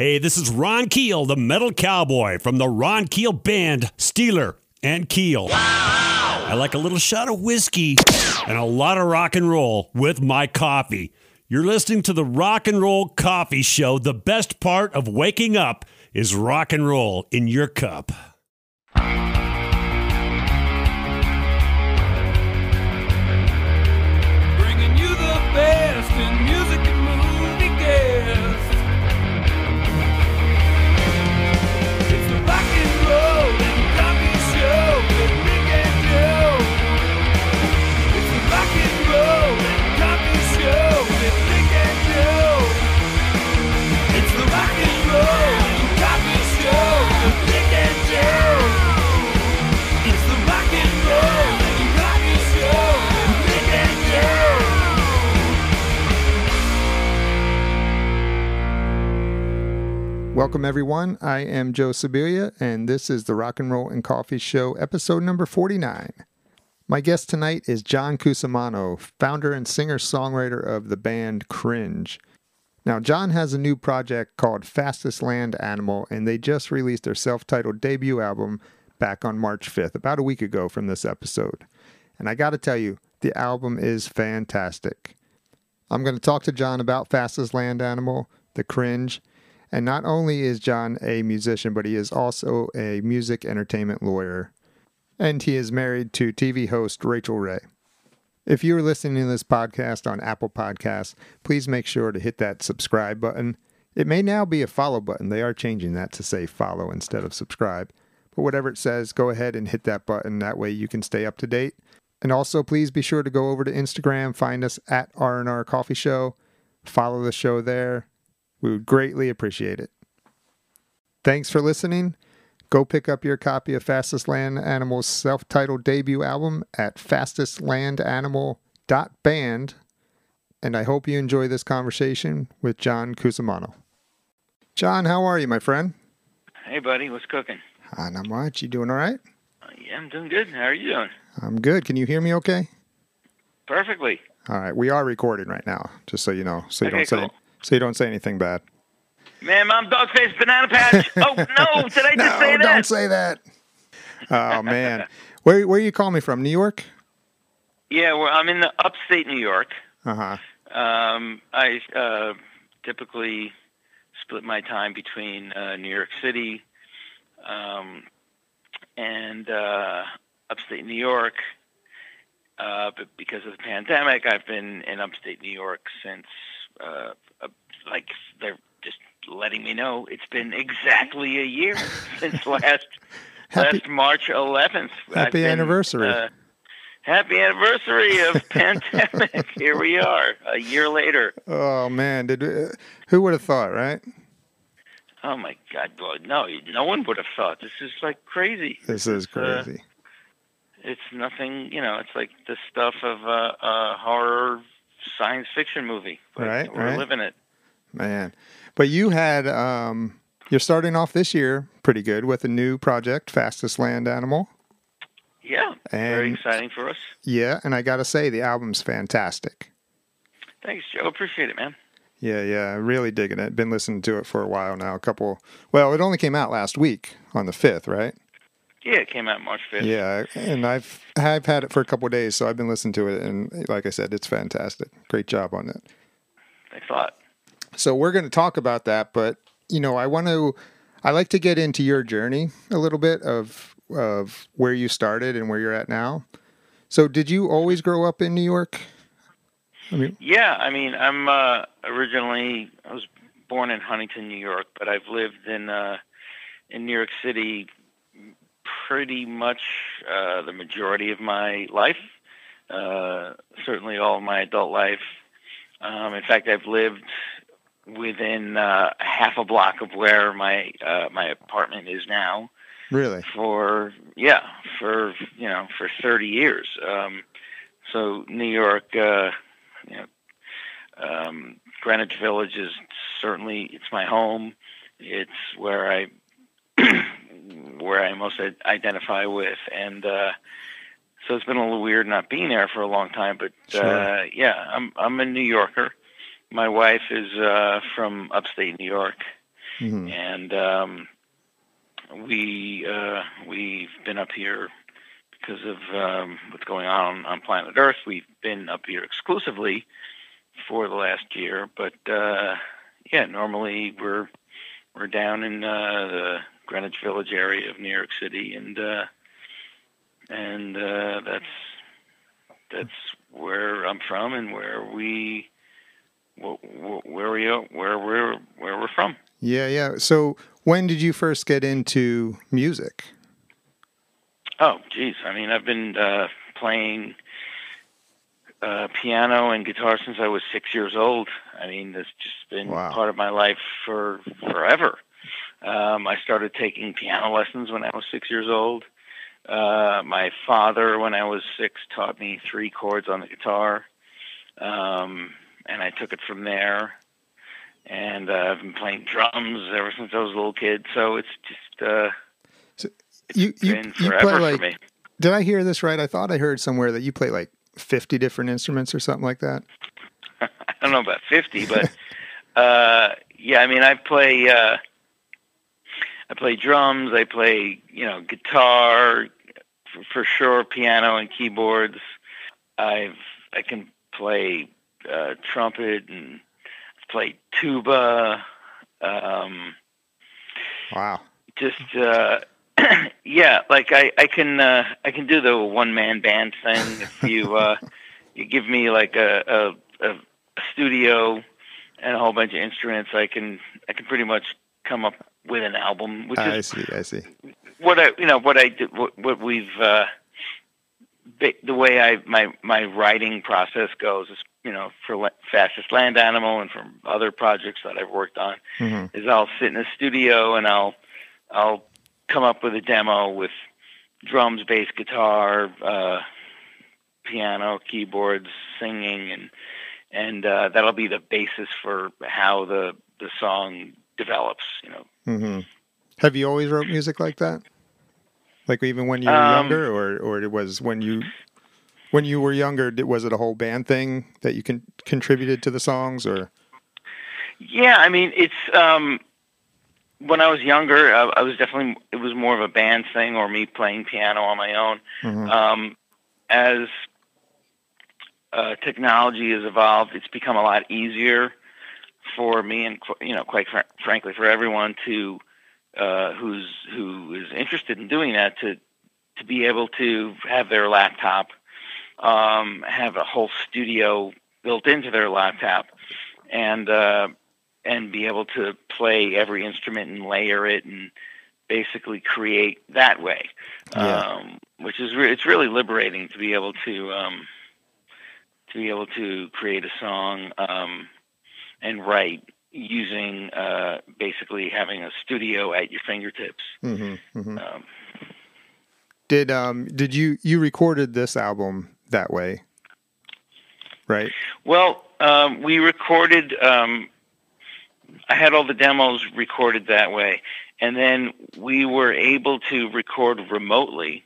Hey, this is Ron Keel, the metal cowboy from the Ron Keel band, Steeler and Keel. I like a little shot of whiskey and a lot of rock and roll with my coffee. You're listening to the Rock and Roll Coffee Show. The best part of waking up is rock and roll in your cup. Welcome, everyone. I am Joe Sibilia, and this is the Rock and Roll and Coffee Show, episode number 49. My guest tonight is John Cusimano, founder and singer songwriter of the band Cringe. Now, John has a new project called Fastest Land Animal, and they just released their self titled debut album back on March 5th, about a week ago from this episode. And I got to tell you, the album is fantastic. I'm to talk to John about Fastest Land Animal, The Cringe, and not only is John a musician, but he is also a music entertainment lawyer. And he is married to TV host Rachael Ray. If you are listening to this podcast on Apple Podcasts, please make sure to hit that subscribe button. It may now be a follow button. They are changing that to say follow instead of subscribe. But whatever it says, go ahead and hit that button. That way you can stay up to date. And also, please be sure to go over to Instagram, find us at R&R Coffee Show, follow the show there. We would greatly appreciate it. Thanks for listening. Go pick up your copy of Fastest Land Animal's self titled debut album at fastestlandanimal.band. And I hope you enjoy this conversation with John Cusimano. John, how are you, my friend? Hey, buddy, what's cooking? Ah, not much. You doing all right? Uh, yeah, I'm doing good. How are you doing? I'm good. Can you hear me okay? Perfectly. All right. We are recording right now, just so you know, so you Okay, don't say cool. So you don't say anything bad. Man, mom, dog face, banana patch. oh no, did I just no, say that? don't say that. Oh man, where where you call me from? New York? Yeah, well, I'm in the upstate New York. Uh huh. Um, I uh, typically split my time between uh, New York City um, and uh, upstate New York. Uh, but because of the pandemic, I've been in upstate New York since, uh, uh, like, they're just letting me know it's been exactly a year since last Happy- last March 11th. Happy been, anniversary. uh, happy anniversary of pandemic. Here we are, a year later. Oh man, did uh, who would have thought, right? Oh my God! No, no one would have thought. This is like crazy. This is uh, crazy. It's nothing. You know, it's like the stuff of a, a horror science fiction movie. Like, Right, We're right. living it. Man. But you had um you're starting off this year pretty good with a new project, Fastest Land Animal. Yeah, very exciting for us. Yeah, and I got to say the album's fantastic. Thanks, Joe. Appreciate it, man. Yeah, yeah, really digging it. Been listening to it for a while now. A couple Well, it only came out last week on the 5th, right? Yeah, it came out March fifth. Yeah, and I've I've had it for a couple of days, so I've been listening to it and like I said, it's fantastic. Great job on it. Thanks a lot. So we're going to talk about that, but you know, I want to I like to get into your journey a little bit of of where you started and where you're at now. So did you always grow up in New York? I mean, Yeah, I mean, I'm uh, originally I was born in Huntington, New York, but I've lived in uh, in New York City pretty much uh, the majority of my life. Uh, certainly, all my adult life. Um, in fact, I've lived within uh, half a block of where my uh, my apartment is now. Really? for yeah for you know for 30 years. Um so new york uh you know um greenwich village is certainly it's my home. It's where i where i most identify with. And uh so it's been a little weird not being there for a long time but Sure. uh yeah i'm i'm a new yorker my wife is uh from upstate new york Mhm. and um, we uh, we've been up here because of um, what's going on on planet Earth. We've been up here exclusively for the last year, but uh, yeah, normally we're we're down in uh, the Greenwich Village area of New York City, and uh, and uh, that's that's where I'm from and where we where we are, where we're where we're from. Yeah, yeah. So when did you first get into music? Oh, geez. I mean, I've been uh, playing uh, piano and guitar since I was six years old. I mean, that's just been Wow. part of my life for forever. Um, I started taking piano lessons when I was six years old. Uh, my father, when I was six, taught me three chords on the guitar, um, and I took it from there. And uh, I've been playing drums ever since I was a little kid. So it's just uh, so You you, been you forever play for like me. Did I hear this right? I thought I heard somewhere that you play like 50 different instruments or something like that. I don't know about fifty, but uh, yeah, I mean, I play uh, I play drums, I play you know guitar, for, for sure, piano and keyboards. I've I can play uh, trumpet and play tuba. Um, Wow. just uh yeah like i i can uh i can do the one man band thing if you uh you give me like a a, a studio and a whole bunch of instruments i can i can pretty much come up with an album which I is see. I see. what i you know what i did what, what we've uh the way i my my writing process goes is you know for fastest land animal and from other projects that i've worked on hmm is I'll sit in a studio and I'll I'll come up with a demo with drums, bass, guitar, uh, piano, keyboards, singing, and and uh, that'll be the basis for how the the song develops. You know, Mm-hmm. Have you always wrote music like that? Like even when you were Um, younger, or or it was when you when you were younger? Did, was it a whole band thing that you can contributed to the songs, or yeah, I mean it's um, when I was younger, I, I was definitely it was more of a band thing or me playing piano on my own. Mhm. um, as uh, technology has evolved, it's become a lot easier for me and you know, quite fr- frankly, for everyone to uh, who's who is interested in doing that to to be able to have their laptop, um, have a whole studio built into their laptop, and uh, and be able to play every instrument and layer it and basically create that way Yeah. um, which is re- it's really liberating to be able to um, to be able to create a song um, and write using uh, basically having a studio at your fingertips. hmm hmm Um, did um did you you recorded this album that way? Right. well, um, we recorded. Um, I had all the demos recorded that way, and then we were able to record remotely.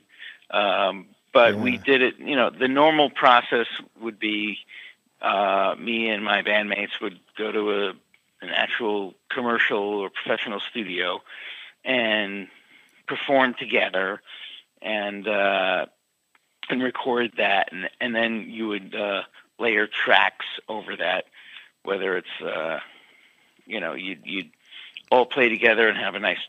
Um, but we did it. You know, the normal process would be uh, me and my bandmates would go to a an actual commercial or professional studio and perform together and uh, and record that, and and then you would uh, layer tracks over that, whether it's uh, you know you'd you'd all play together and have a nice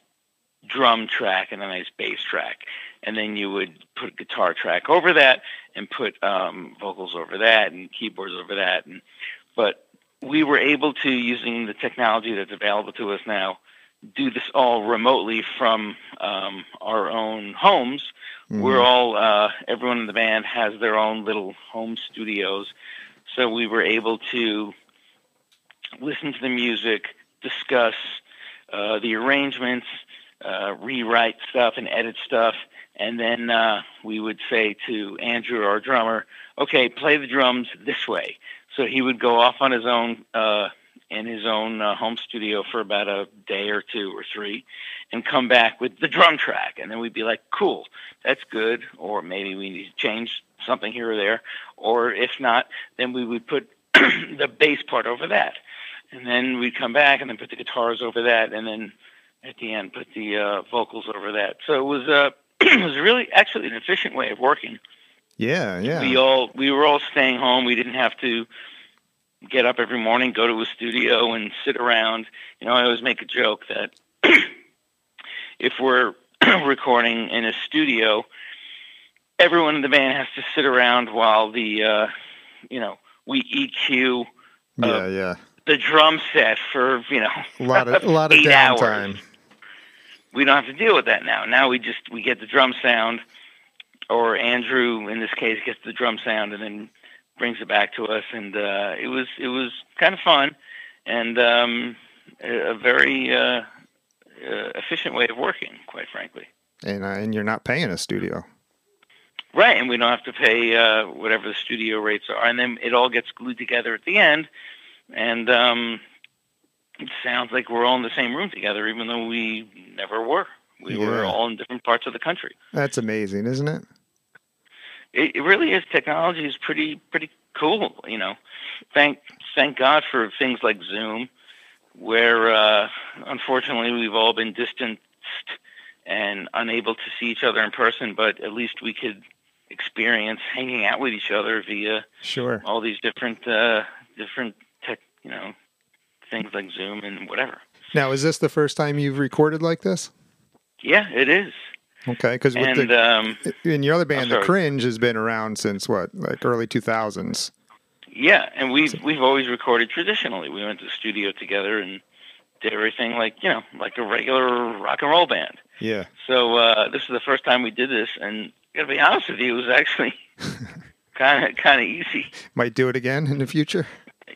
drum track and a nice bass track, and then you would put a guitar track over that and put um, vocals over that and keyboards over that, and but we were able to using the technology that's available to us now do this all remotely from um, our own homes. Mhm. we're all uh, everyone in the band has their own little home studios. So we were able to listen to the music discuss uh, the arrangements uh, rewrite stuff and edit stuff. And then uh, we would say to andrew our drummer okay play the drums this way so he would go off on his own uh, in his own uh, home studio for about a day or two or three and come back with the drum track. And then we'd be like cool that's good. Or maybe we need to change something here or there. Or if not then we would put the bass part over that. And then we'd come back and then put the guitars over that, and then at the end put the uh, vocals over that. So it was uh, it was really actually an efficient way of working. Yeah, yeah. We all we were all staying home. We didn't have to get up every morning, go to a studio, and sit around. You know, I always make a joke that if we're recording in a studio, everyone in the band has to sit around while the uh, you know we EQ uh, yeah, yeah. the drum set for you know A lot of a lot of hours. downtime. we don't have to deal with that now. Now we just we get the drum sound, or Andrew in this case gets the drum sound and then brings it back to us, and uh, it was it was kind of fun, and um, a very uh, uh, efficient way of working, quite frankly. And uh, and you're not paying a studio. Right, and we don't have to pay uh, whatever the studio rates are, and then it all gets glued together at the end, and um, it sounds like we're all in the same room together, even though we never were. We were all in different parts of the country. That's amazing, isn't it? It, it really is. Technology is pretty pretty cool. You know, thank thank God for things like Zoom, where uh, unfortunately we've all been distanced and unable to see each other in person, but at least we could experience hanging out with each other via Sure. all these different uh, different tech, you know, things like Zoom and whatever. Now, is this the first time you've recorded like this? Yeah, it is. Okay, because um, in your other band, the. Cringe has been around since what, like early two thousands. yeah, and we've we've always recorded traditionally. We went to the studio together and did everything like you know like a regular rock and roll band. Yeah. So uh, this is the first time we did this, and I gotta be honest with you, it was actually kind of kind of easy. Might do it again in the future.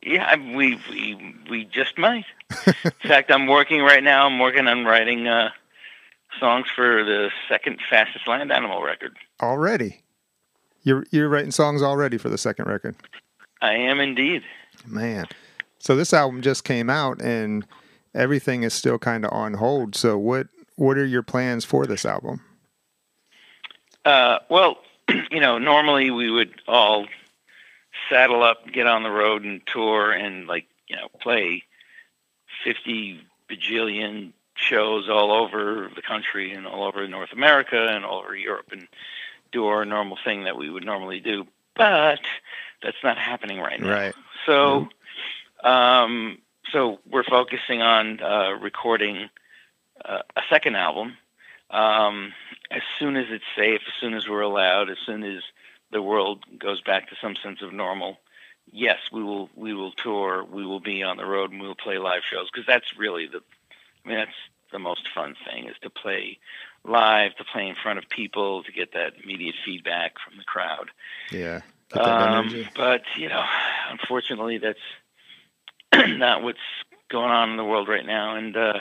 Yeah, I- we we we just might. In fact, I'm working right now. I'm working on writing uh, songs for the second fastest land animal record. Already. You're you're writing songs already for the second record. I am indeed. Man. So this album just came out and everything is still kind of on hold. So what what are your plans for this album? Uh, well, you know, normally we would all saddle up, get on the road, and tour, and like you know, play fifty bajillion shows all over the country and all over North America and all over Europe, and do our normal thing that we would normally do. But that's not happening right now. Right. So, um, so we're focusing on uh, recording uh, a second album um, as soon as it's safe, as soon as we're allowed, as soon as the world goes back to some sense of normal. Yes, we will. We will tour. We will be on the road, and we will play live shows because that's really the. I mean, that's the most fun thing is to play live, to play in front of people, to get that immediate feedback from the crowd. Yeah. Um, but you know, unfortunately, that's not what's going on in the world right now, and uh,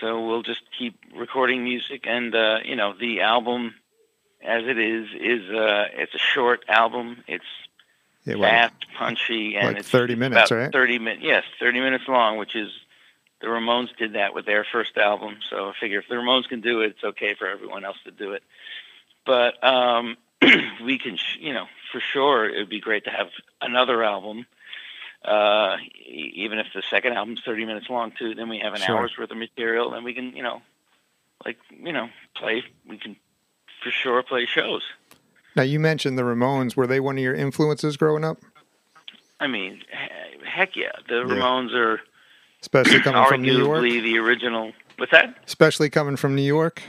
so we'll just keep recording music. And uh, you know, the album, as it is, is uh, it's a short album. It's Yeah, well, fast, punchy, and like it's 30 minutes, right? Thirty minutes, yes, thirty minutes long, which is the Ramones did that with their first album. So I figure if the Ramones can do it, it's okay for everyone else to do it. But um, we can, sh- you know, for sure, it would be great to have another album. Uh, e- even if the second album's 30 minutes long too, then we have an Sure. hour's worth of material, and we can, you know, like, you know, play. We can for sure play shows. now you mentioned the Ramones. Were they one of your influences growing up? I mean, he- heck yeah, the Yeah. Ramones are Especially coming from New York? arguably the original. What's that? Especially coming from New York?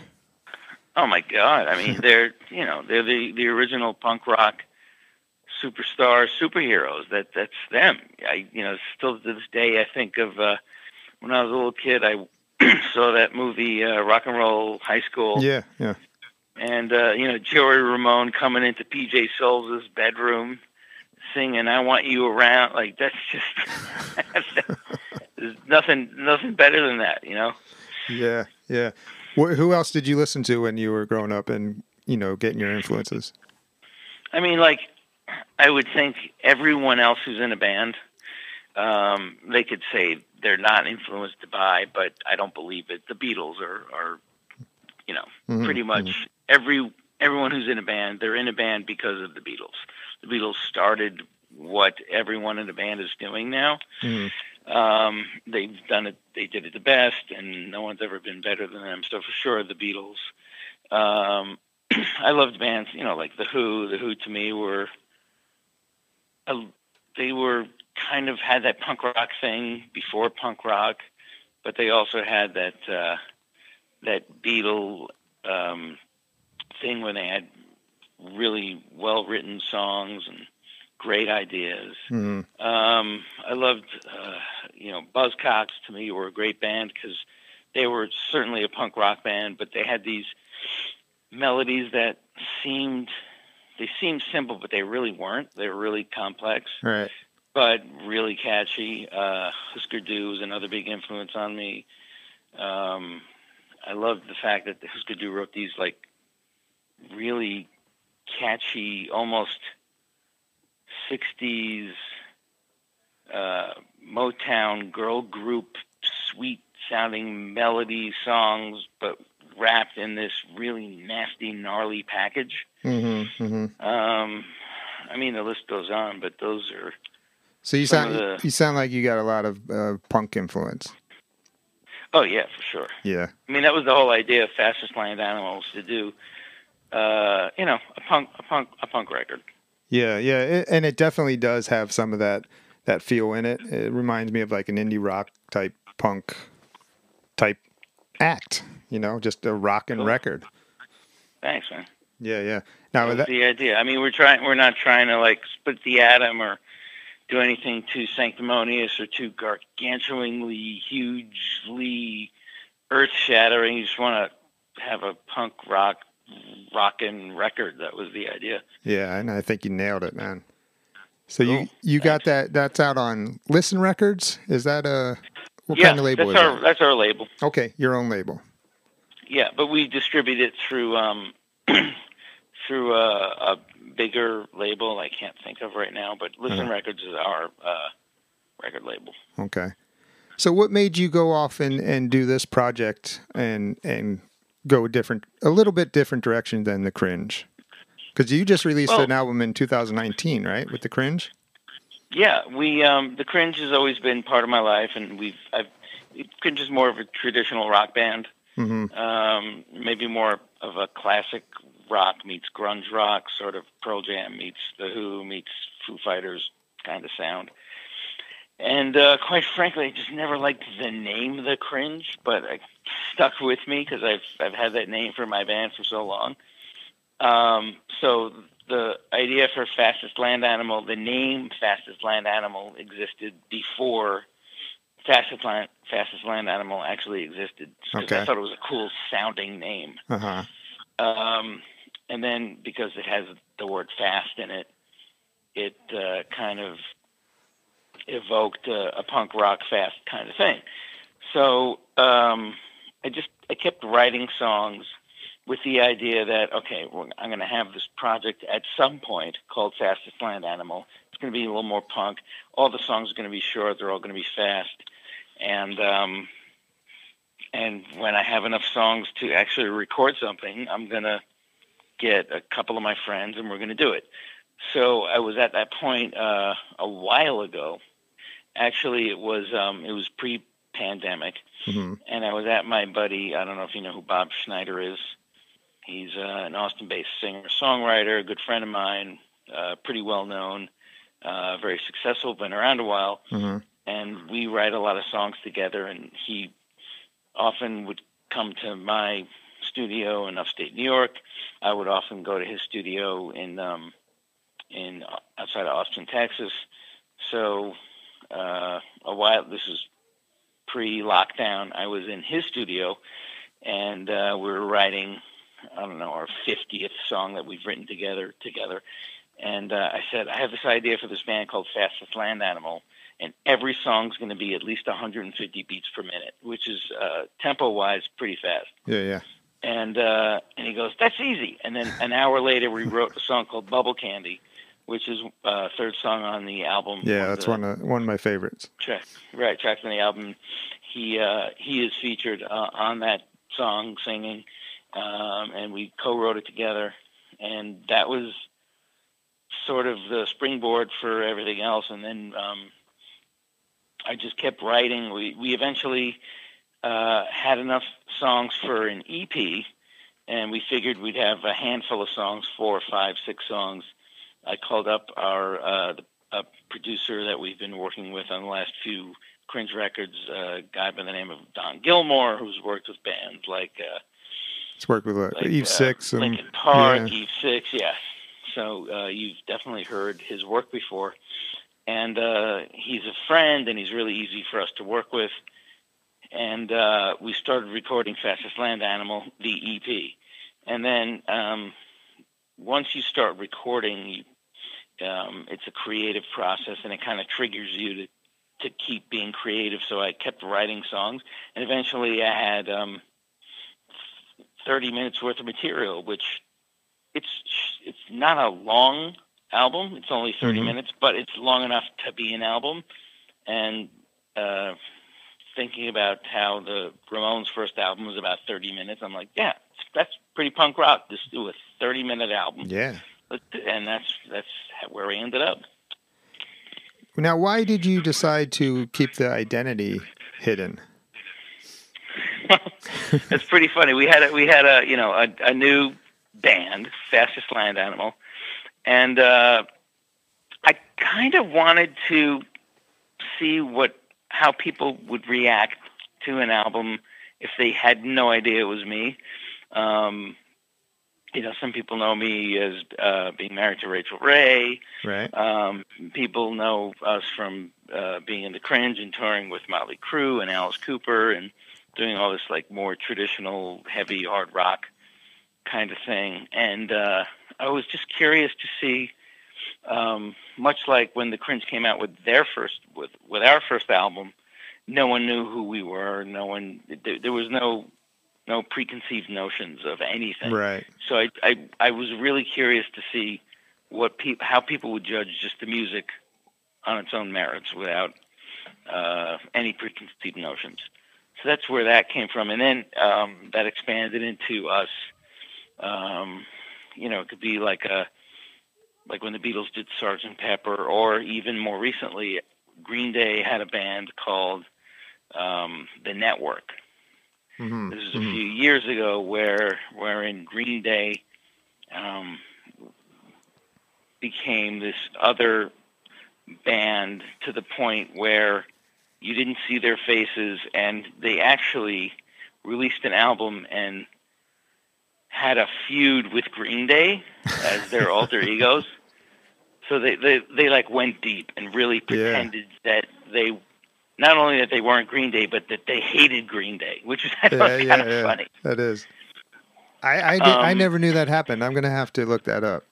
Oh my God! I mean, they're you know they're the the original punk rock superstar superheroes. That that's them. I you know still to this day I think of uh, when I was a little kid. I saw that movie uh, Rock and Roll High School, Yeah, yeah. and uh, you know Joey Ramone coming into PJ Soles' bedroom singing "I Want You Around." Like that's just there's nothing nothing better than that. You know. Yeah, yeah. Wh- who else did you listen to when you were growing up and, you know, getting your influences? I mean, like, I would think everyone else who's in a band, um, they could say they're not influenced by, but I don't believe it. The Beatles are, are you know, Mhm, pretty much every everyone who's in a band, they're in a band because of the Beatles. The Beatles started what everyone in the band is doing now. Mhm. Um, they've done it. They did it the best, and no one's ever been better than them. So for sure, the Beatles. Um, I loved bands, you know, like the Who. The Who to me were, a, they were kind of had that punk rock thing before punk rock, but they also had that uh, that Beatle um, thing where they had really well written songs and great ideas. Mhm. Um, I loved, uh, you know, Buzzcocks. To me, were a great band because they were certainly a punk rock band, but they had these melodies that seemed they seemed simple, but they really weren't. They were really complex, Right. but really catchy. Uh, Husker Du was another big influence on me. Um, I loved the fact that Husker Du wrote these like really catchy, almost '60s uh, Motown girl group, sweet sounding melody songs, but wrapped in this really nasty, gnarly package. Mm-hmm. Mm-hmm. Um, I mean, the list goes on, but those are So you sound the- you sound like you got a lot of uh, punk influence. oh yeah, for sure. Yeah. I mean, that was the whole idea of Fastest Land Animals to do, uh, you know, a punk, a punk, a punk record. Yeah, yeah, it, and it definitely does have some of that that feel in it. It reminds me of like an indie rock type punk type act. You know, just a rockin' Cool. record. Thanks, man. Yeah, yeah. Now was that, the idea. I mean, we're trying. We're not trying to like split the atom or do anything too sanctimonious or too gargantuanly, hugely earth-shattering. You just want to have a punk rock, rockin' record. That was the idea. yeah, and I think you nailed it, man. So you Cool. you got that that's out on Listen Records. Is that a what yeah, kind of label that's is our that? that's our label. Okay, your own label. Yeah, but we distribute it through um through a, a bigger label. I can't think of right now, but Listen Uh-huh. Records is our uh, record label. Okay. So what made you go off and, and do this project and and go a different a little bit different direction than the cringe? Because you just released Well- an album in 2019, right? With the cringe. Yeah, we um the Cringe has always been part of my life, and we've I've Cringe is more of a traditional rock band, hmm um, maybe more of a classic rock meets grunge rock, sort of Pearl Jam meets The Who meets Foo Fighters kind of sound. And uh, quite frankly, I just never liked the name The Cringe, but it stuck with me because I've I've had that name for my band for so long. Um, so the idea for Fastest Land Animal, the name Fastest Land Animal existed before Fastest Land, Fastest Land Animal actually existed. Okay. I thought it was a cool sounding name. Uh huh. Um, and then because it has the word fast in it, it uh, kind of evoked a, a punk rock fast kind of thing. So um, I just I kept writing songs with the idea that okay, well, I'm going to have this project at some point called Fastest Land Animal. It's going to be a little more punk. All the songs are going to be short. They're all going to be fast, and um, and when I have enough songs to actually record something, I'm going to get a couple of my friends and we're going to do it. So I was at that point uh, a while ago. Actually, it was um, it was pre-pandemic, hmm and I was at my buddy. I don't know if you know who Bob Schneider is. He's uh, an Austin-based singer-songwriter, a good friend of mine, uh, pretty well known, uh, very successful, been around a while hmm and we write a lot of songs together and he often would come to my studio in upstate New York. I would often go to his studio in um in outside of Austin, Texas. So uh a while this is pre lockdown, I was in his studio and uh we were writing I don't know, our fiftieth song that we've written together together. And uh, I said, I have this idea for this band called Fastest Land Animal and every song's going to be at least 150 beats per minute, which is uh, tempo-wise pretty fast. Yeah, yeah. And uh, and he goes, "That's easy." And then an hour later, we wrote a song called "Bubble Candy," which is uh, third song on the album. Yeah, of that's the one of one of my favorites. track, right tracks on the album. He uh, he is featured uh, on that song singing, um, and we co-wrote it together. And that was sort of the springboard for everything else. And then um, I just kept writing. We we eventually uh, had enough songs for an EP, and we figured we'd have a handful of songs, four, five, six songs. I called up our uh, a producer that we've been working with on the last few Cringe Records, a guy by the name of Don Gilmore, who's worked with bands like. Uh, It's worked with uh, like, Eve uh, Six and Linkin Park, yeah. Eve Six, yeah. So uh, you've definitely heard his work before, and uh, he's a friend, and he's really easy for us to work with. And uh, we started recording Fastest Land Animal, the EP, and then um, once you start recording, you, um, it's a creative process, and it kind of triggers you to to keep being creative. So I kept writing songs, and eventually I had. Um, 30 minutes worth of material, which it's it's not a long album. It's only 30 Mhm. minutes, but it's long enough to be an album. And uh, thinking about how the Ramones' first album was about 30 minutes, I'm like, yeah, that's pretty punk rock. Just do a 30 minute album, Yeah. And that's that's where we ended up. Now, why did you decide to keep the identity hidden? it's pretty funny. We had a, we had a you know a, a new band, Fastest Land Animal, and uh, I kind of wanted to see what how people would react to an album if they had no idea it was me. Um, you know, some people know me as uh, being married to Rachael Ray. Right. Um, people know us from uh, being in the Cringe and touring with Motley Crue and Alice Cooper and doing all this like more traditional heavy hard rock kind of thing. And uh, I was just curious to see, um, much like when the Cringe came out with their first with with our first album, no one knew who we were. No one there, there was no no preconceived notions of anything. Right. So I, I I was really curious to see what peop how people would judge just the music on its own merits without uh, any preconceived notions. So that's where that came from, and then um, that expanded into us. Um, you know, it could be like a like when the Beatles did Sgt. Pepper, or even more recently, Green Day had a band called um, the Network. Hmm This is a few years ago, where wherein Green Day um, became this other band to the point where you didn't see their faces, and they actually released an album and had a feud with Green Day as their alter egos. So they, they they like went deep and really pretended that they not only that they weren't Green Day, but that they hated Green Day, which is Yeah, kind yeah, of yeah. funny. That is. I I, did, I Um, never knew that happened. I'm gonna have to look that up.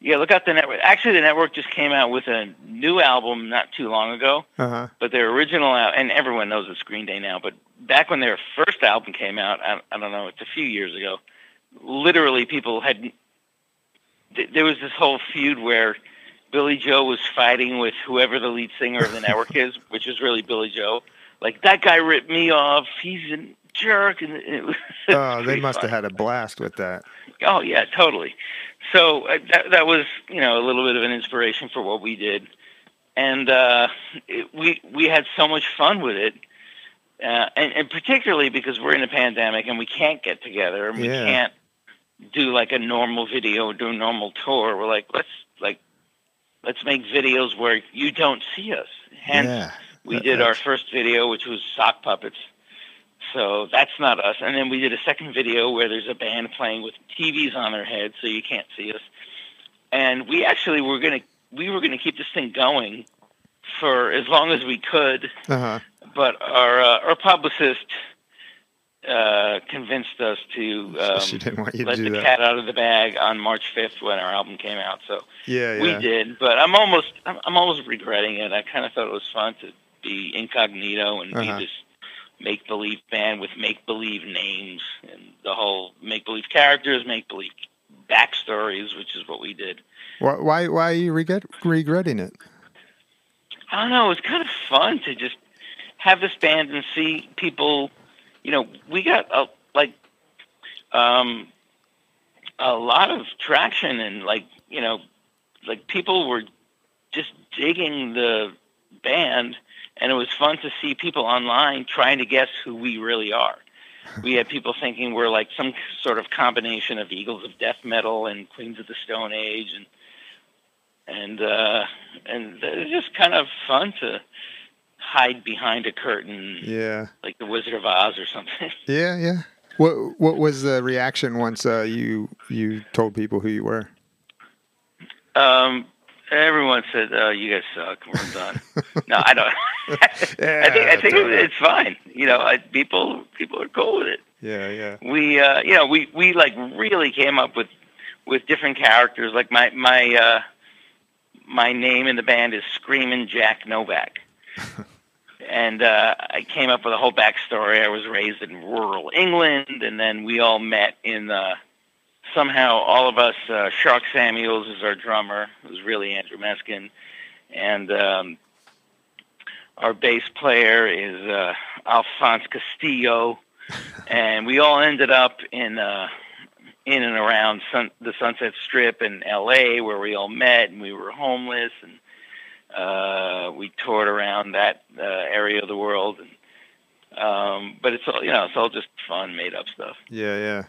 Yeah, look out the network. Actually, the network just came out with a new album not too long ago. Uh huh. But their original al- and everyone knows it's Green Day now. But back when their first album came out, I, I don't know, it's a few years ago. Literally, people had. th- There was this whole feud where Billie Joe was fighting with whoever the lead singer of the network is, which is really Billie Joe. Like that guy ripped me off. He's a jerk, and it was. Oh, they must have had a blast with that. Oh yeah, totally. So uh, that that was you know a little bit of an inspiration for what we did, and uh, it, we we had so much fun with it, uh, and, and particularly because we're in a pandemic and we can't get together and we Yeah. can't do like a normal video, or do a normal tour. We're like let's like let's make videos where you don't see us. Hence, yeah. we That- did our first video, which was sock puppets. So that's not us. And then we did a second video where there's a band playing with TVs on their heads, so you can't see us. And we actually were gonna we were gonna keep this thing going for as long as we could, Uh-huh. but our uh, our publicist uh, convinced us to um, she didn't want you to let do the that. cat out of the bag on March 5th when our album came out. So yeah, we did, but I'm almost I'm, I'm almost regretting it. I kind of thought it was fun to be incognito and Uh-huh. be this make believe band with make believe names and the whole make believe characters, make believe backstories, which is what we did. Why, why, why are you regret, regretting it? I don't know. It was kind of fun to just have this band and see people. You know, we got a, like um, a lot of traction and like you know like people were just digging the band, and it was fun to see people online trying to guess who we really are. We had people thinking we're like some sort of combination of Eagles of Death Metal and Queens of the Stone Age, and and uh, and it was just kind of fun to hide behind a curtain, Yeah. like the Wizard of Oz or something. Yeah, yeah. What what was the reaction once uh, you you told people who you were? Um, everyone said, "Oh, you guys suck. We're done." no, I don't. I think I think Yeah, it's fine. You know, I, people people are cool with it. Yeah, yeah. We, uh, you know, we we like really came up with with different characters. Like my my uh, my name in the band is Screaming Jack Novak. And uh, I came up with a whole backstory. I was raised in rural England, and then we all met in uh, somehow all of us. Uh, Shark Samuels is our drummer. It was really Andrew Meskin, and um, our bass player is uh, Alphonse Castillo, and we all ended up in uh, in and around sun, the Sunset Strip in L.A., where we all met, and we were homeless, and uh, we toured around that uh, area of the world. And, um, but it's all you know, it's all just fun, made up stuff. Yeah, yeah.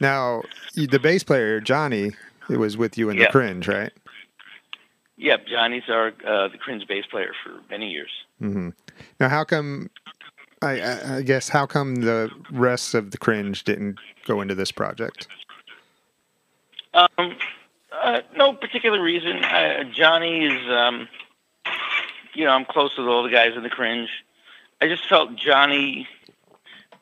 Now, the bass player Johnny, it was with you in the cringe, right? Yep, Johnny's our uh, the cringe bass player for many years. hmm Now, how come? I, I, I guess how come the rest of the cringe didn't go into this project? Um, uh, no particular reason. Uh, Johnny is, um, you know, I'm close with all the guys in the cringe. I just felt Johnny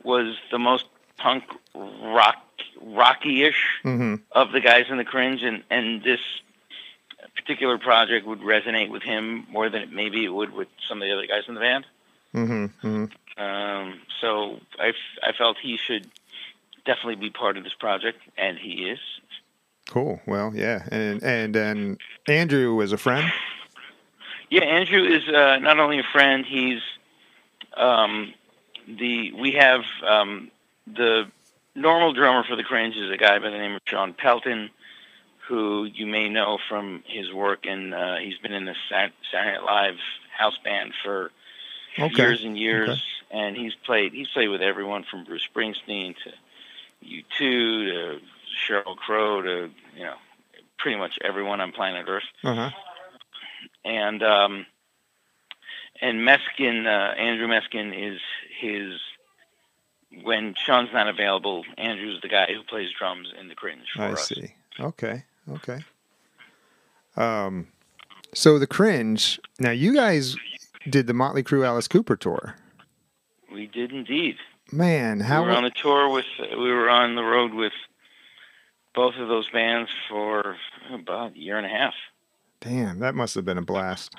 was the most punk rock rocky-ish hmm of the guys in the cringe, and and this particular project would resonate with him more than it maybe it would with some of the other guys in the band. hmm hmm Um, so I, f- I felt he should definitely be part of this project, and he is. Cool. Well, yeah, and and and Andrew was a friend. Yeah, Andrew is uh, not only a friend, he's um, the we have um, the normal drummer for the Cringe is a guy by the name of Shawn Pelton, who you may know from his work, and uh, he's been in the Sat- Saturday Night Live house band for Okay. years and years, and he's played he's played with everyone from Bruce Springsteen to U two to Sheryl Crow to you know pretty much everyone on planet Earth Uh huh. And um, and Meskin, uh, Andrew Meskin is his. When Shawn's not available, Andrew's the guy who plays drums in the Cringe for I us. see. Okay. Okay. Um, so the cringe. Now you guys did the Motley Crue Alice Cooper tour. We did indeed. Man, how we were on the tour with. We were on the road with both of those bands for about a year and a half. Damn that must have been a blast.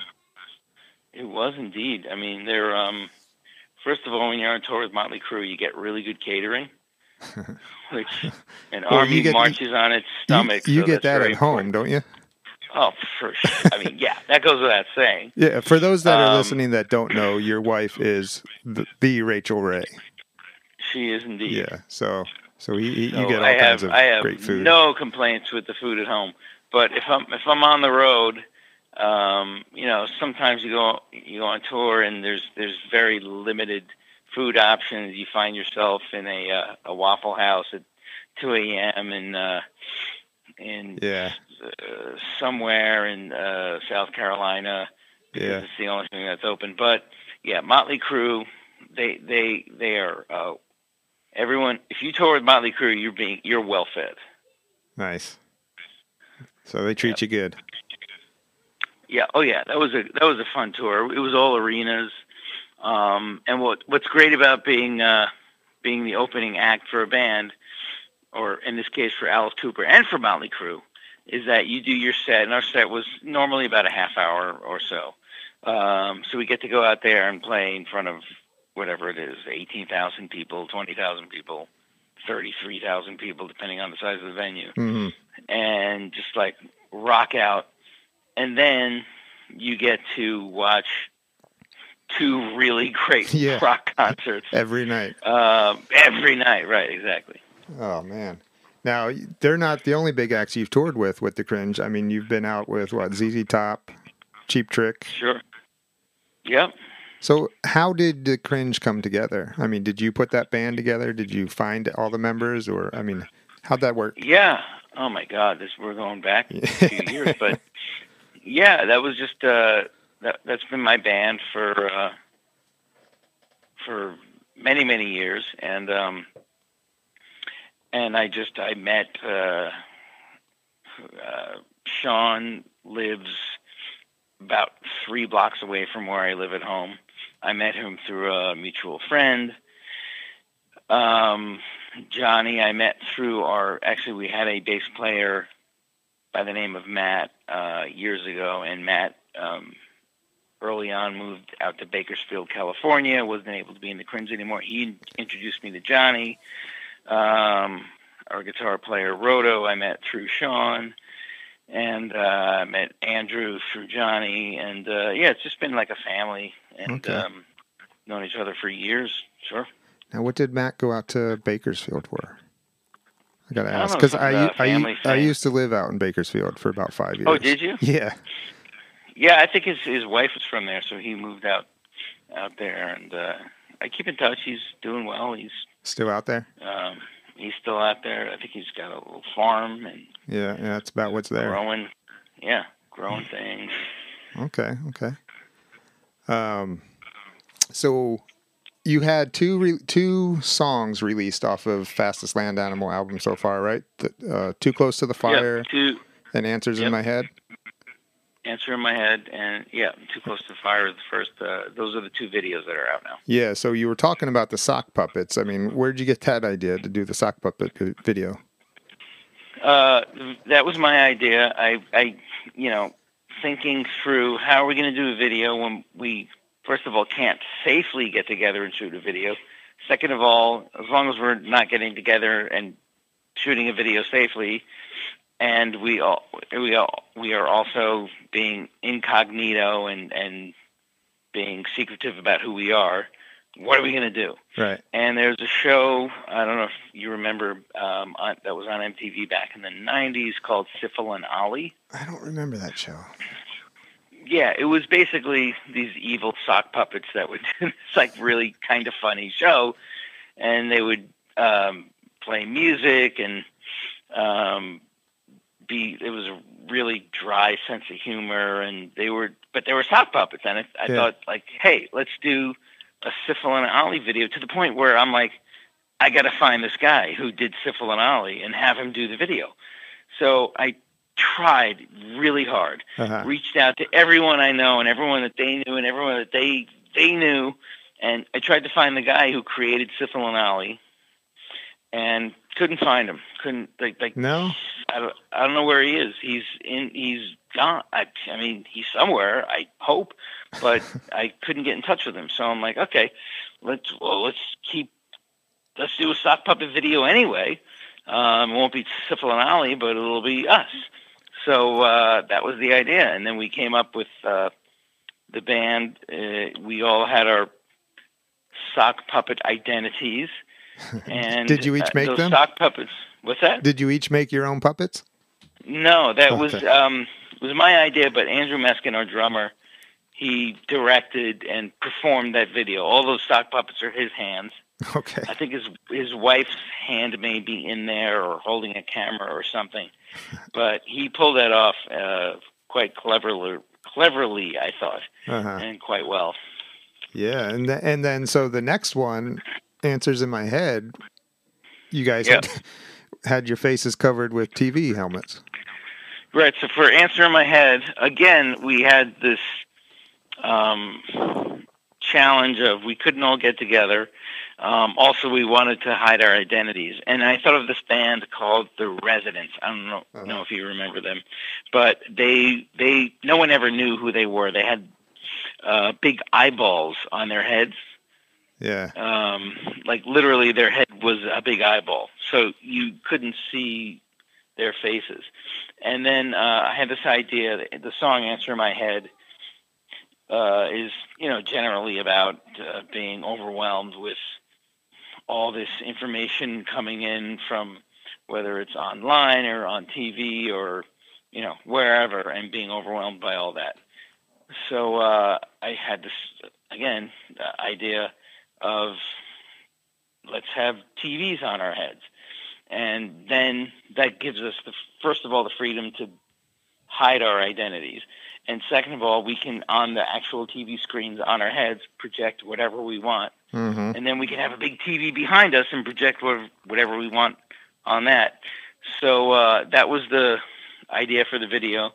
It was indeed. I mean, they're um, first of all, when you're on tour with Motley Crue, you get really good catering, which an Well, army get- marches on its stomach. you so get that at home, important. don't you? Oh, for sure. I mean, yeah, that goes without saying. Yeah. For those that are Um, listening that don't know, your wife is the, the Rachael Ray. She is indeed. Yeah. So so he, he- So you get all I kinds have, of I have great food. no complaints with the food at home. But if I'm if I'm on the road, um, you know, sometimes you go you go on tour and there's there's very limited food options. You find yourself in a uh, a Waffle House at 2 a.m. in uh, in Yeah. uh, somewhere in uh, South Carolina. Yeah. it's the only thing that's open. But yeah, Motley Crue, they they they are uh, everyone. If you tour with Motley Crue, you're being you're well fed. Nice. So they treat you good. Yeah. Oh yeah, that was a that was a fun tour. It was all arenas. Um, and what what's great about being uh, being the opening act for a band, or in this case for Alice Cooper and for Motley Crue, is that you do your set, and our set was normally about a half hour or so. Um, so we get to go out there and play in front of whatever it is, eighteen thousand people, twenty thousand people, thirty-three thousand people, depending on the size of the venue hmm and just like rock out. And then you get to watch two really great Yeah. rock concerts Every night. um, every night. Right, exactly. Oh man. Now they're not the only big acts you've toured with with the Cringe. I mean, you've been out with what ZZ Top, Cheap Trick. Sure. Yep. So how did the Cringe come together? I mean, did you put that band together? Did you find all the members, or I mean, how'd that work? Yeah. Oh my God, this we're going back a few years, but yeah, that was just uh, that. That's been my band for uh, for many many years, and um, and I just I met uh, uh, Shawn lives about three blocks away from where I live at home. I met him through a mutual friend. Um, Johnny, I met through our. Actually, we had a bass player by the name of Matt uh, years ago, and Matt um, early on moved out to Bakersfield, California. wasn't able to be in the Cringe anymore. He introduced me to Johnny, um, our guitar player Roto. I met through Shawn, and uh, I met Andrew through Johnny, and uh, yeah, it's just been like a family, and Okay. um, known each other for years. Sure. Now, what did Matt go out to Bakersfield for? I gotta ask because I, I, I used to live out in Bakersfield for about five years. Oh, did you? Yeah. Yeah, I think his his wife was from there, so he moved out out there, and uh, I keep in touch. He's doing well. He's Still out there? um, he's still out there. I think he's got a little farm and Yeah, yeah. That's about what's there. growing. Yeah, growing things. Okay, okay. Um, so you had two re- two songs released off of Fastest Land Animal album so far, right? The, uh, Too Close to the Fire Yep, two and Answers in My Head. answer in my head, and yeah, too close to the fire. is The first. Uh, those are the two videos that are out now. Yeah. So you were talking about the sock puppets. I mean, where'd you get that idea to do the sock puppet video? Uh, that was my idea. I, I, you know, thinking through how are we going to do a video when we, first of all, can't safely get together and shoot a video. Second of all, as long as we're not getting together and shooting a video safely, and we all we all we are also being incognito and and being secretive about who we are. What are we going to do? Right. And there's a show, I don't know if you remember, um, on, that was on MTV back in the 90s called Sifl and Olly. I don't remember that show. Yeah, it was basically these evil sock puppets that would do this like really kind of funny show. And they would um, play music and um, be, it was a really dry sense of humor. And they were, but they were sock puppets. And I, I Yeah. thought, like, hey, let's do a Sifl and Olly video to the point where I'm like, I got to find this guy who did Sifl and Olly and have him do the video. So I tried really hard, Uh-huh. reached out to everyone I know and everyone that they knew and everyone that they they knew, and I tried to find the guy who created Sifl and Olly, and couldn't find him. Couldn't like like No. I don't, I don't know where he is. He's in. He's gone. I, I mean, he's somewhere. I hope, but I couldn't get in touch with him. So I'm like, okay, let's well, let's keep. Let's do a sock puppet video anyway. Um, it won't be Sifl and Olly, but it'll be us. So uh, that was the idea, and then we came up with uh, the band. Uh, we all had our sock puppet identities. And Did you each uh, make them? Sock puppets. What's that? Did you each make your own puppets? No, that was um, was my idea, but Andrew Meskin, our drummer, he directed and performed that video. All those sock puppets are his hands. Okay. I think his his wife's hand may be in there or holding a camera or something, but he pulled that off uh, quite cleverly. Cleverly, I thought, Uh-huh. and quite well. Yeah, and th- and then so the next one, answers in my head. You guys Yep. had, had your faces covered with TV helmets. Right. So for answer in my head, again, we had this um, challenge of we couldn't all get together. Um, also, we wanted to hide our identities, and I thought of this band called The Residents. I don't know, Uh-huh. know if you remember them, but they they no one ever knew who they were. They had uh, big eyeballs on their heads, Yeah. um, like literally their head was a big eyeball, so you couldn't see their faces. And then uh, I had this idea. The song "Answer in My Head" uh, is, you know, generally about uh, being overwhelmed with all this information coming in from whether it's online or on TV or you know wherever, and being overwhelmed by all that. So uh, I had this again idea of let's have TVs on our heads, and then that gives us the first of all the freedom to hide our identities. And second of all, we can, on the actual TV screens on our heads, project whatever we want hmm and then we can have a big TV behind us and project whatever, whatever we want on that. So uh, that was the idea for the video,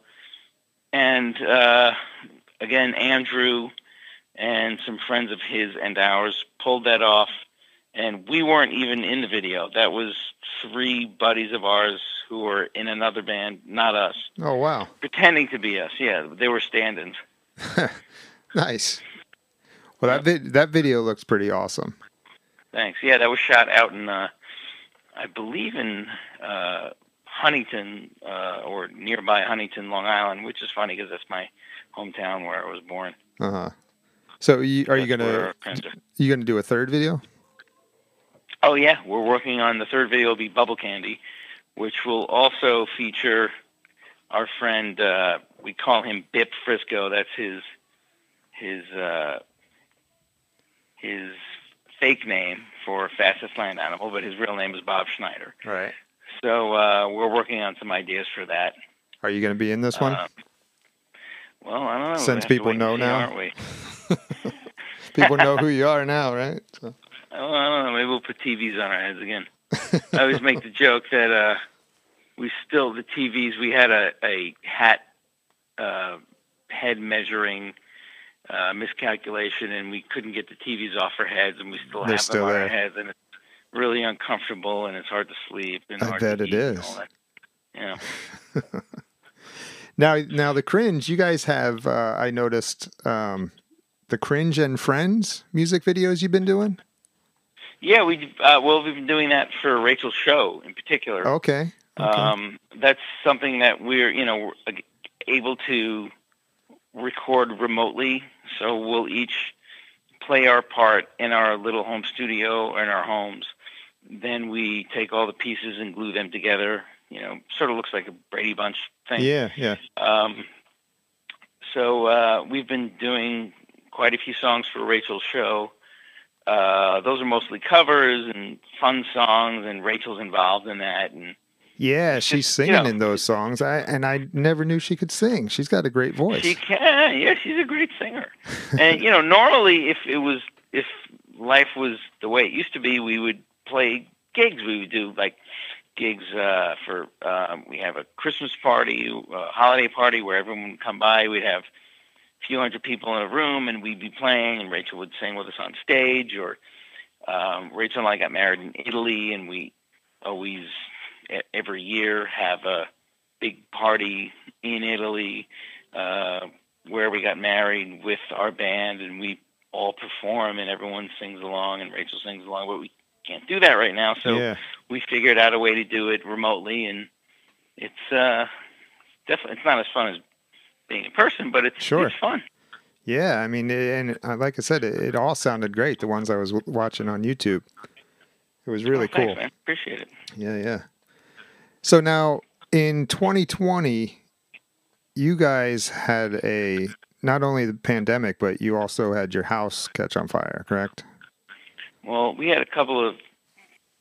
and uh, again, Andrew and some friends of his and ours pulled that off, and we weren't even in the video. That was three buddies of ours who were in another band, not us, Oh wow, pretending to be us. Yeah, they were stand-ins. nice. Well, that vid- that video looks pretty awesome. Thanks. Yeah, that was shot out in, uh, I believe in uh, Huntington uh, or nearby Huntington, Long Island, which is funny because that's my hometown where I was born. Uh huh. So, you, are you That's gonna are. you gonna do a third video? Oh yeah, we're working on the third video. Will be Bubble Candy, which will also feature our friend. Uh, we call him Bip Frisco. That's his his uh, his fake name for fastest land animal, but his real name is Bob Schneider. Right. So uh, we're working on some ideas for that. Are you gonna be in this one? Uh, well, I don't know. Since to people know see, now. aren't we? People know who you are now, right? So, I don't know. Maybe we'll put TVs on our heads again. I always make the joke that uh, we still the TVs. We had a a hat uh, head measuring uh, miscalculation, and we couldn't get the TVs off our heads, and we still They're have still them on there. our heads, and it's really uncomfortable, and it's hard to sleep. And I hard bet it is. Yeah. now, now the cringe. You guys have. Uh, I noticed um, the cringe and friends music videos you've been doing. Yeah, we uh, well we've been doing that for Rachael's show in particular. Okay. Okay. Um, that's something that we're, you know, able to record remotely. So we'll each play our part in our little home studio or in our homes. Then we take all the pieces and glue them together. You know, sort of looks like a Brady Bunch thing. yeah. Yeah. Um, so uh, we've been doing quite a few songs for Rachael's show. Uh, those are mostly covers and fun songs, and Rachael's involved in that. And Yeah, she's just, you singing know. in those songs. I and I never knew she could sing. She's got a great voice. She can. Yeah, she's a great singer. and you know, normally if it was if life was the way it used to be, we would play gigs. We would do like gigs uh, for um, we have a Christmas party, a holiday party where everyone would come by. We'd have few hundred people in a room, and we'd be playing, and Rachael would sing with us on stage. Or um, Rachael and I got married in Italy, and we always every year have a big party in Italy uh, where we got married with our band, and we all perform, and everyone sings along, and Rachael sings along. But we can't do that right now, so yeah. we figured out a way to do it remotely, and it's uh, definitely it's not as fun as being in person, but it's Sure. it's fun. Yeah, I mean, and uh, like I said, it, it all sounded great. The ones I was watching on YouTube, it was really Oh, thanks, cool. man. Appreciate it. Yeah, yeah. So now in 2020, you guys had a not only the pandemic, but you also had your house catch on fire, correct? Well, we had a couple of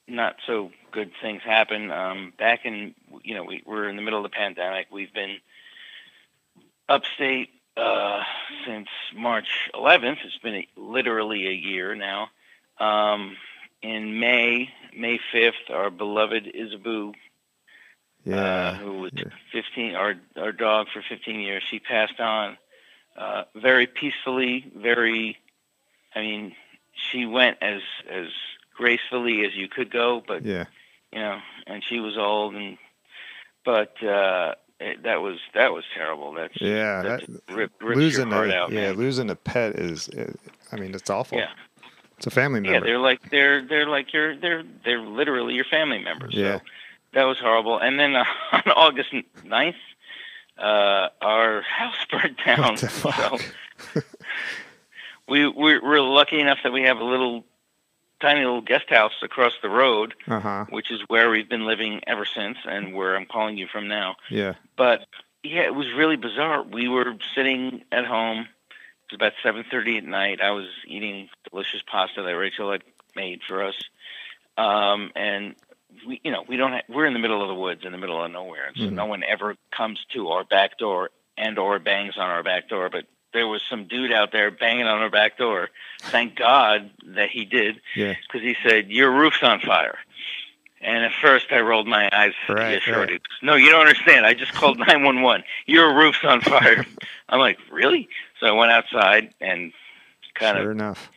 not so good things happen. Um, back in, you know, we were in the middle of the pandemic. We've been upstate uh, since March 11th. It's been a, literally a year now. Um, in May, May 5th, our beloved Isaboo, uh, Yeah. who was yeah. 15, our our dog for 15 years, she passed on uh, very peacefully. Very, I mean, she went as as gracefully as you could go, but Yeah. you know, and she was old, and but uh, it, that was that was terrible. That's Yeah, that's that- rip, losing a out, yeah, man. losing a pet is, uh, I mean, it's awful. Yeah. It's a family Yeah, member. they're like they're they're like your they're they're literally your family members. Yeah. So that was horrible. And then uh, on August 9th, uh, our house burned down. What the fuck? So we we're, we're lucky enough that we have a little tiny little guest house across the road, Uh huh. which is where we've been living ever since, and where I'm calling you from now. Yeah. But yeah, it was really bizarre. We were sitting at home. It was about 7:30 at night. I was eating delicious pasta that Rachael had made for us, um, and we, you know, we don't. Ha- we're in the middle of the woods, in the middle of nowhere, and so Mhm. no one ever comes to our back door and or bangs on our back door. But there was some dude out there banging on our back door. Thank God that he did, Yeah. because he said, "Your roof's on fire." And at first, I rolled my eyes. Right, yeah, sure, right. dude. No, you don't understand. I just called 911. Your roof's on fire. I'm like, really? So I went outside and kind Sure of enough.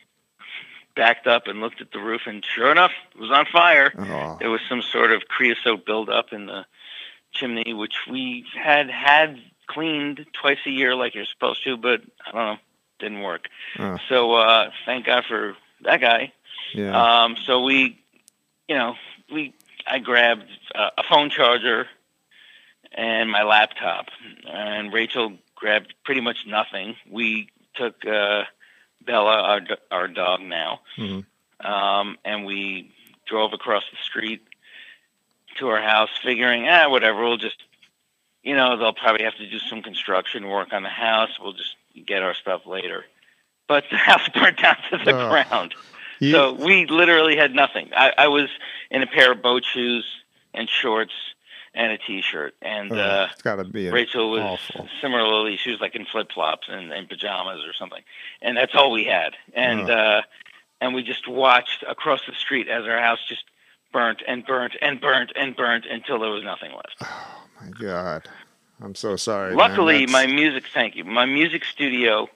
backed up and looked at the roof, and sure enough, it was on fire. Oh. There was some sort of creosote buildup in the chimney, which we had had cleaned twice a year, like you're supposed to, but I don't know, didn't work. Oh. So uh, thank God for that guy. Yeah. Um, so we, you know, we I grabbed uh, a phone charger and my laptop, and Rachael grabbed pretty much nothing. We took uh, Bella, our our dog now, Mhm. um, and we drove across the street to our house, figuring, ah, whatever, we'll just, you know, they'll probably have to do some construction work on the house. We'll just get our stuff later. But the house burnt down to the ground. So we literally had nothing. I, I was in a pair of boat shoes and shorts and a t-shirt, and oh, uh, it's got to be Rachael was awful. similarly. She was like in flip flops and, and pajamas or something, and that's all we had. And uh, and we just watched across the street as our house just burnt and burnt and burnt and burnt until there was nothing left. Oh my God. I'm so sorry. Luckily, my music. Thank you. My music studio,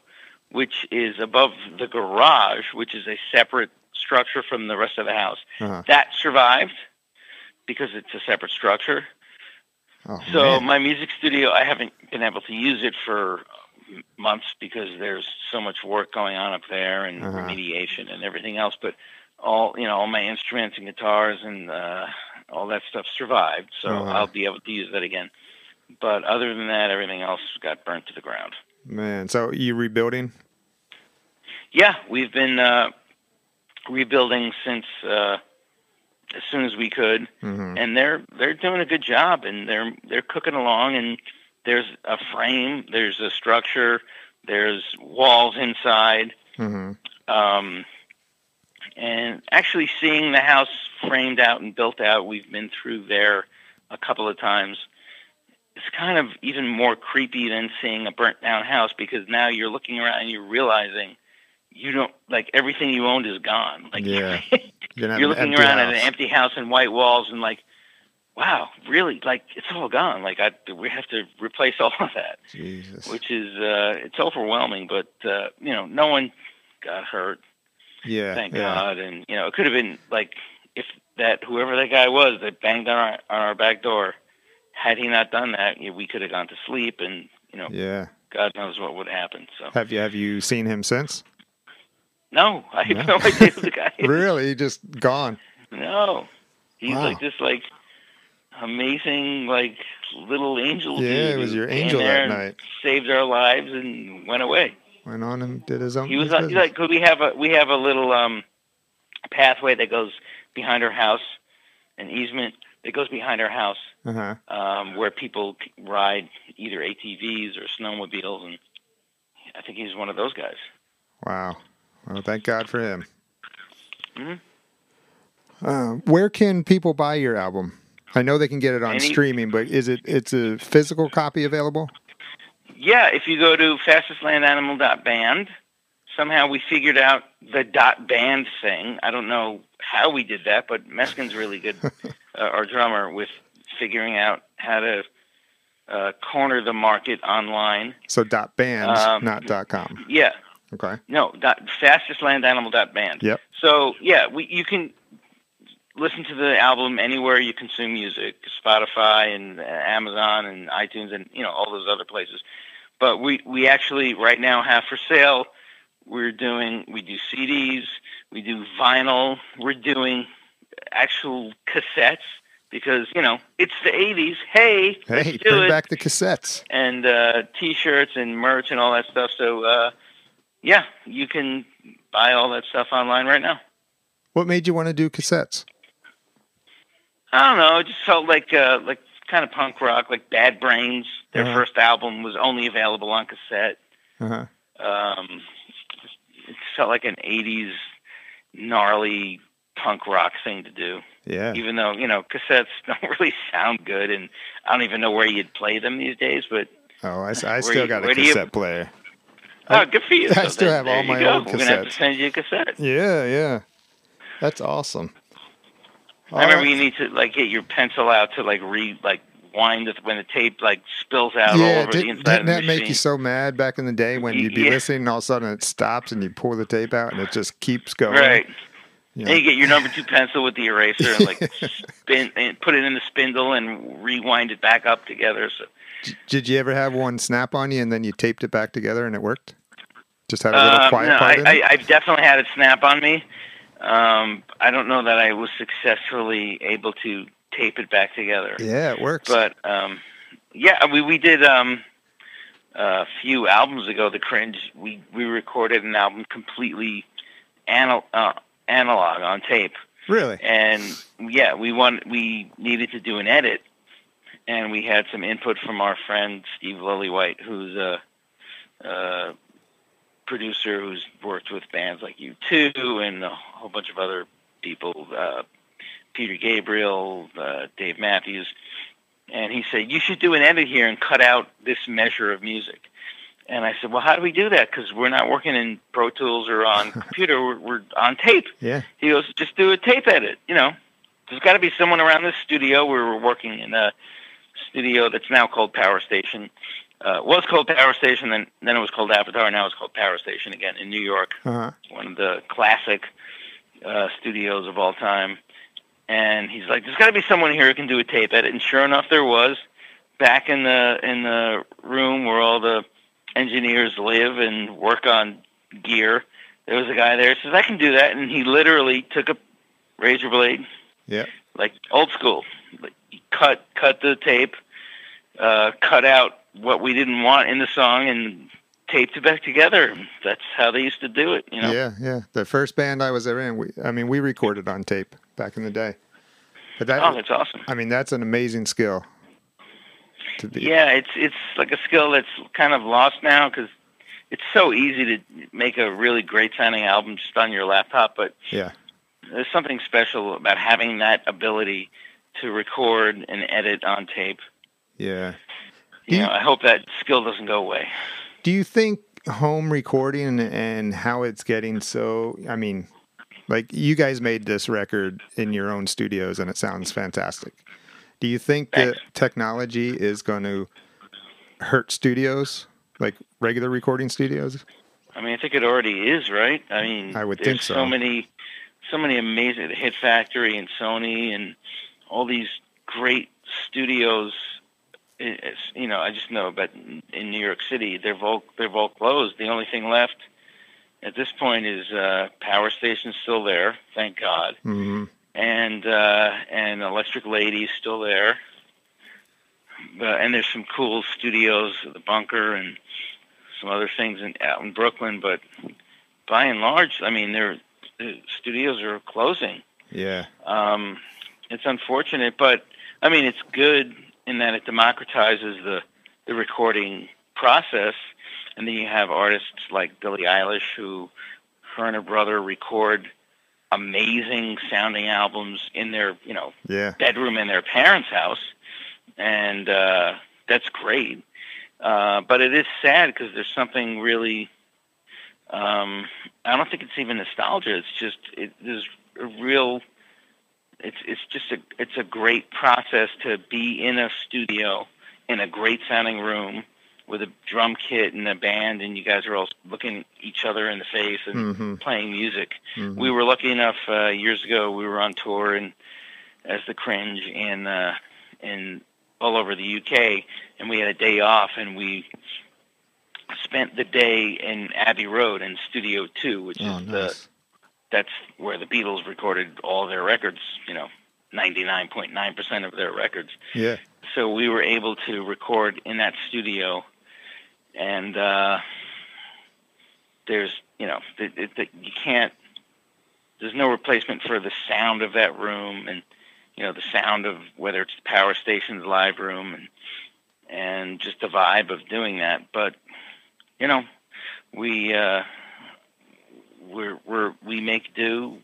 which is above the garage, which is a separate structure from the rest of the house, Uh-huh. that survived because it's a separate structure. Oh, So man. my music studio, I haven't been able to use it for months because there's so much work going on up there and Uh-huh. remediation and everything else. But all you know, all my instruments and guitars and uh, all that stuff survived, so Uh-huh. I'll be able to use that again. But other than that, everything else got burnt to the ground. man. So you rebuilding? Yeah, we've been uh, rebuilding since uh, as soon as we could. hmm and they're they're doing a good job and they're they're cooking along and there's a frame there's a structure there's walls inside hmm um, and actually seeing the house framed out and built out we've been through there a couple of times it's kind of even more creepy than seeing a burnt down house because now you're looking around and you're realizing you don't like everything you owned is gone. Like Yeah. You're, you're looking around at an empty house and white walls and like wow really? Like it's all gone. Like I, we have to replace all of that Jesus. which is uh it's overwhelming but uh you know no one got hurt yeah. thank yeah. god and you know it could have been like if that whoever that guy was that banged on our on our back door had he not done that you know, we could have gone to sleep and you know Yeah. god knows what would happen so Have you have you seen him since? no i have No. no idea who the guy is really? He just gone. No, he's Wow. like this like amazing like little angel. Yeah, dude it was your angel that night. Saved our lives and went away. Went on and did his own. He was uh, business. like 'cause we have a we have a little um pathway that goes behind our house, an easement that goes behind our house uh-huh. um, where people ride either ATVs or snowmobiles, and I think he's one of those guys. Wow. Well, thank God for him. Mhm. Uh, where can people buy your album? I know they can get it on Any- streaming, but is it it's a physical copy available? Yeah, if you go to fastestlandanimal.band, somehow we figured out the dot band thing. I don't know how we did that, but Meskin's really good, uh, our drummer, with figuring out how to uh, corner the market online. So dot bands, Um, not dot com. Yeah, Okay. no, dot, fastestlandanimal.band. Yep. So yeah, we you can listen to the album anywhere you consume music, Spotify and uh, Amazon and iTunes and you know all those other places. But we we actually right now have for sale. We're doing we do CDs, we do vinyl, we're doing actual cassettes because you know it's the '80s. Hey, let's Hey, do bring it back the cassettes. and uh, t-shirts and merch and all that stuff. So uh, yeah, you can buy all that stuff online right now. What made you want to do cassettes? I don't know. It just felt like uh, like kind of punk rock, like Bad Brains. Their Uh-huh. first album was only available on cassette. Uh-huh. Um, it felt like an '80s gnarly punk rock thing to do. Yeah. Even though you know cassettes don't really sound good, and I don't even know where you'd play them these days. But Oh, I, Where still you- got a do you- cassette player. oh, good for you! I So still there- have all my go. old We're gonna have to cassettes. send you a cassette. Yeah, yeah. That's awesome. I remember All you need to like get your pencil out to like re like wind it when the tape like spills out all yeah, over the did, inside didn't of the that make you so mad back in the day when you'd be yeah. listening and all of a sudden it stops and you pull the tape out and it just keeps going? Right. Yeah. And you get your number two pencil with the eraser and like spin and put it in the spindle and rewind it back up together. So Did you ever have one snap on you and then you taped it back together and it worked? Just had a little Um, quiet no, part I, I? I've definitely had it snap on me. Um, I don't know that I was successfully able to tape it back together. yeah, it works. But um, yeah, we we did um, a few albums ago. The Cringe. We we recorded an album completely anal- uh, analog on tape, really? and yeah, we want we needed to do an edit, and we had some input from our friend Steve Lillywhite, who's a, a producer who's worked with bands like U2 and a whole bunch of other people, uh, Peter Gabriel, uh, Dave Matthews, and he said you should do an edit here and cut out this measure of music. And I said, well, how do we do that? Because we're not working in Pro Tools or on computer. We're, we're on tape. Yeah. He goes, just do a tape edit. You know, there's got to be someone around this studio. We were working in a studio that's now called Power Station. Uh, was called Power Station, then then it was called Avatar. Now it's called Power Station again in New York. Uh-huh. One of the classic uh, studios of all time. And he's like, "There's got to be someone here who can do a tape edit." And sure enough, there was. Back in the in the room where all the engineers live and work on gear, there was a guy there. who Says, "I can do that," and he literally took a razor blade, Yeah. like old school, like, cut cut the tape, uh, cut out what we didn't want in the song, and taped it back together. That's how they used to do it, you know. Yeah, yeah. The first band I was ever in, we, I mean, we recorded on tape back in the day. But that, Oh, that's awesome. I mean, that's an amazing skill. To be, Yeah, it's it's like a skill that's kind of lost now because it's so easy to make a really great sounding album just on your laptop. But yeah, there's something special about having that ability to record and edit on tape. yeah. You know, I hope that skill doesn't go away. Do you think home recording and how it's getting so? I mean, like you guys made this record in your own studios, and it sounds fantastic. Do you think that technology is going to hurt studios, like regular recording studios? I mean, I think it already is, right? I mean, I would there's think so. So many, so many amazing Hit Factory and Sony and all these great studios. It's, you know, I just know, but in New York City, they've all they've all closed. The only thing left at this point is uh, Power Station's still there, thank God, hmm and uh, and Electric Lady's still there. But, and there's some cool studios, the Bunker, and some other things in, out in Brooklyn. But by and large, I mean, they're, the studios are closing. Yeah, Um, it's unfortunate, but I mean, it's good in that it democratizes the the recording process, and then you have artists like Billie Eilish, who her and her brother record amazing sounding albums in their you know yeah, bedroom in their parents' house, and uh, that's great. Uh, but it is sad because there's something really. Um, I don't think it's even nostalgia. It's just it, there's a real. It's it's just a it's a great process to be in a studio in a great sounding room with a drum kit and a band, and you guys are all looking each other in the face and hmm playing music hmm we were lucky enough uh, years ago. We were on tour and as the Cringe in uh, in all over the UK, and we had a day off, and we spent the day in Abbey Road in Studio Two, which Oh, is the nice. That's where the Beatles recorded all their records. You know, ninety nine point nine percent of their records Yeah, so we were able to record in that studio and uh there's you know it, it, it, you can't there's no replacement for the sound of that room and you know the sound of whether it's the power station's live room and and just the vibe of doing that. But you know, we uh, we're we're we make do.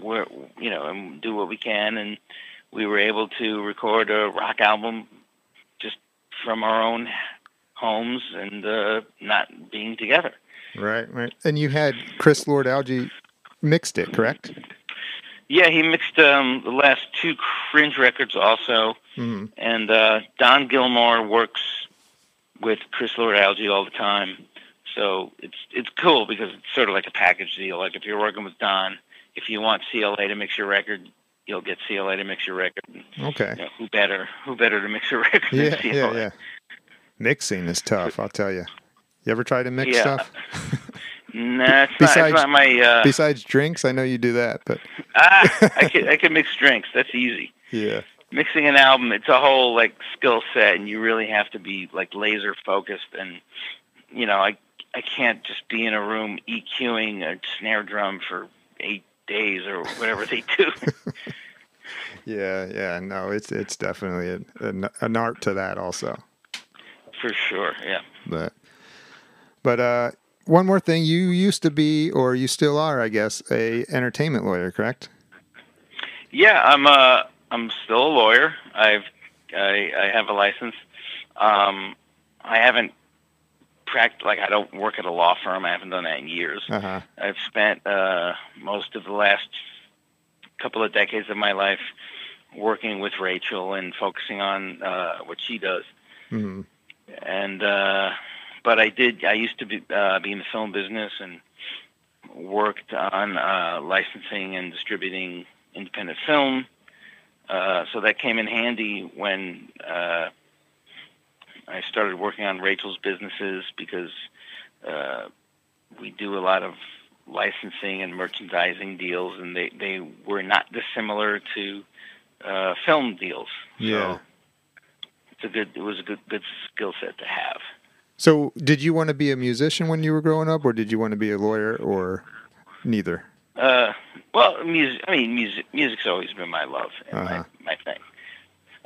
We're you know and do what we can, and we were able to record a rock album just from our own homes and uh, not being together. Right, right. And you had Chris Lord Alge mixed it, correct? Yeah, he mixed um, the last two Cringe records also, hmm and uh, Don Gilmore works with Chris Lord Alge all the time. So it's it's cool because it's sort of like a package deal. Like if you're working with Don, if you want CLA to mix your record, you'll get CLA to mix your record. Okay. You know, who better? Who better to mix your record Yeah, than CLA? yeah, yeah. Mixing is tough, I'll tell you. You ever try to mix Yeah. stuff? Nah, it's, not, Besides- it's not my. Uh, Besides drinks, I know you do that, but ah, I can I can mix drinks. That's easy. yeah. mixing an album it's a whole like skill set and you really have to be like laser focused and you know i i can't just be in a room eqing a snare drum for eight days or whatever they do Yeah, yeah, no, it's it's definitely an, an art to that also. for sure yeah But but uh one more thing, you used to be or you still are, I guess, a entertainment lawyer, correct? yeah i'm uh i'm still a lawyer i've i i have a license um i haven't practiced like i don't work at a law firm i haven't done that in years Uh-huh. I've spent uh, most of the last couple of decades of my life working with Rachael and focusing on uh, what she does. hmm And uh, but I did. I used to be uh, be in the film business and worked on uh, licensing and distributing independent film. Uh, so that came in handy when uh, I started working on Rachael's businesses because uh, we do a lot of licensing and merchandising deals, and they, they were not dissimilar to uh, film deals. Yeah. So it's a good. It was a good good skill set to have. So, did you want to be a musician when you were growing up, or did you want to be a lawyer, or neither? Uh, well, music. I mean, music. Music's always been my love and Uh-huh. my my thing.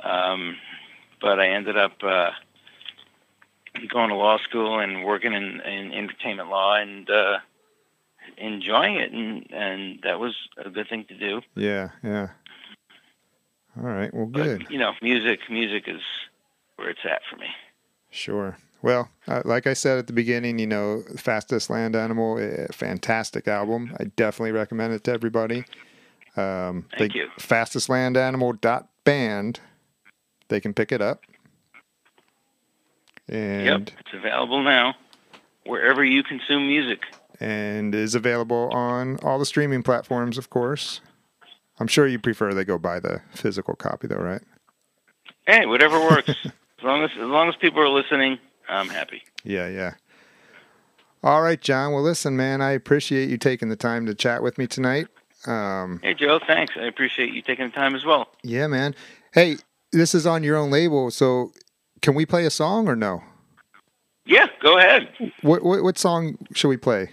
Um, but I ended up uh, going to law school and working in, in entertainment law and uh, enjoying it, and and that was a good thing to do. Yeah, yeah. All right, well, good. But you know, music music is where it's at for me. Sure. Well, uh, like I said at the beginning, you know, Fastest Land Animal, a fantastic album. I definitely recommend it to everybody. Um, Thank they, you. Fastestlandanimal.band. They can pick it up. And Yep, it's available now wherever you consume music. and is available on all the streaming platforms, of course. I'm sure you prefer they go buy the physical copy, though, right? Hey, whatever works. as long as as long as people are listening, I'm happy. Yeah, yeah. All right, John. Well, listen, man, I appreciate you taking the time to chat with me tonight. Um, Hey, Joe, thanks. I appreciate you taking the time as well. yeah, man. Hey, this is on your own label, so can we play a song or no? Yeah, go ahead. What what, what song should we play?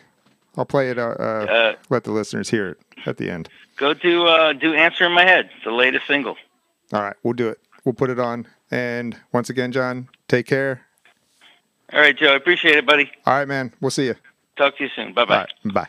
I'll play it. Uh, uh, Uh, let the listeners hear it at the end. go to uh, do "Answer in My Head," It's the latest single. All right, we'll do it. We'll put it on. And once again, John, take care. All right, Joe. I appreciate it, buddy. All right, man. We'll see you. Talk to you soon. Bye All bye. right, bye.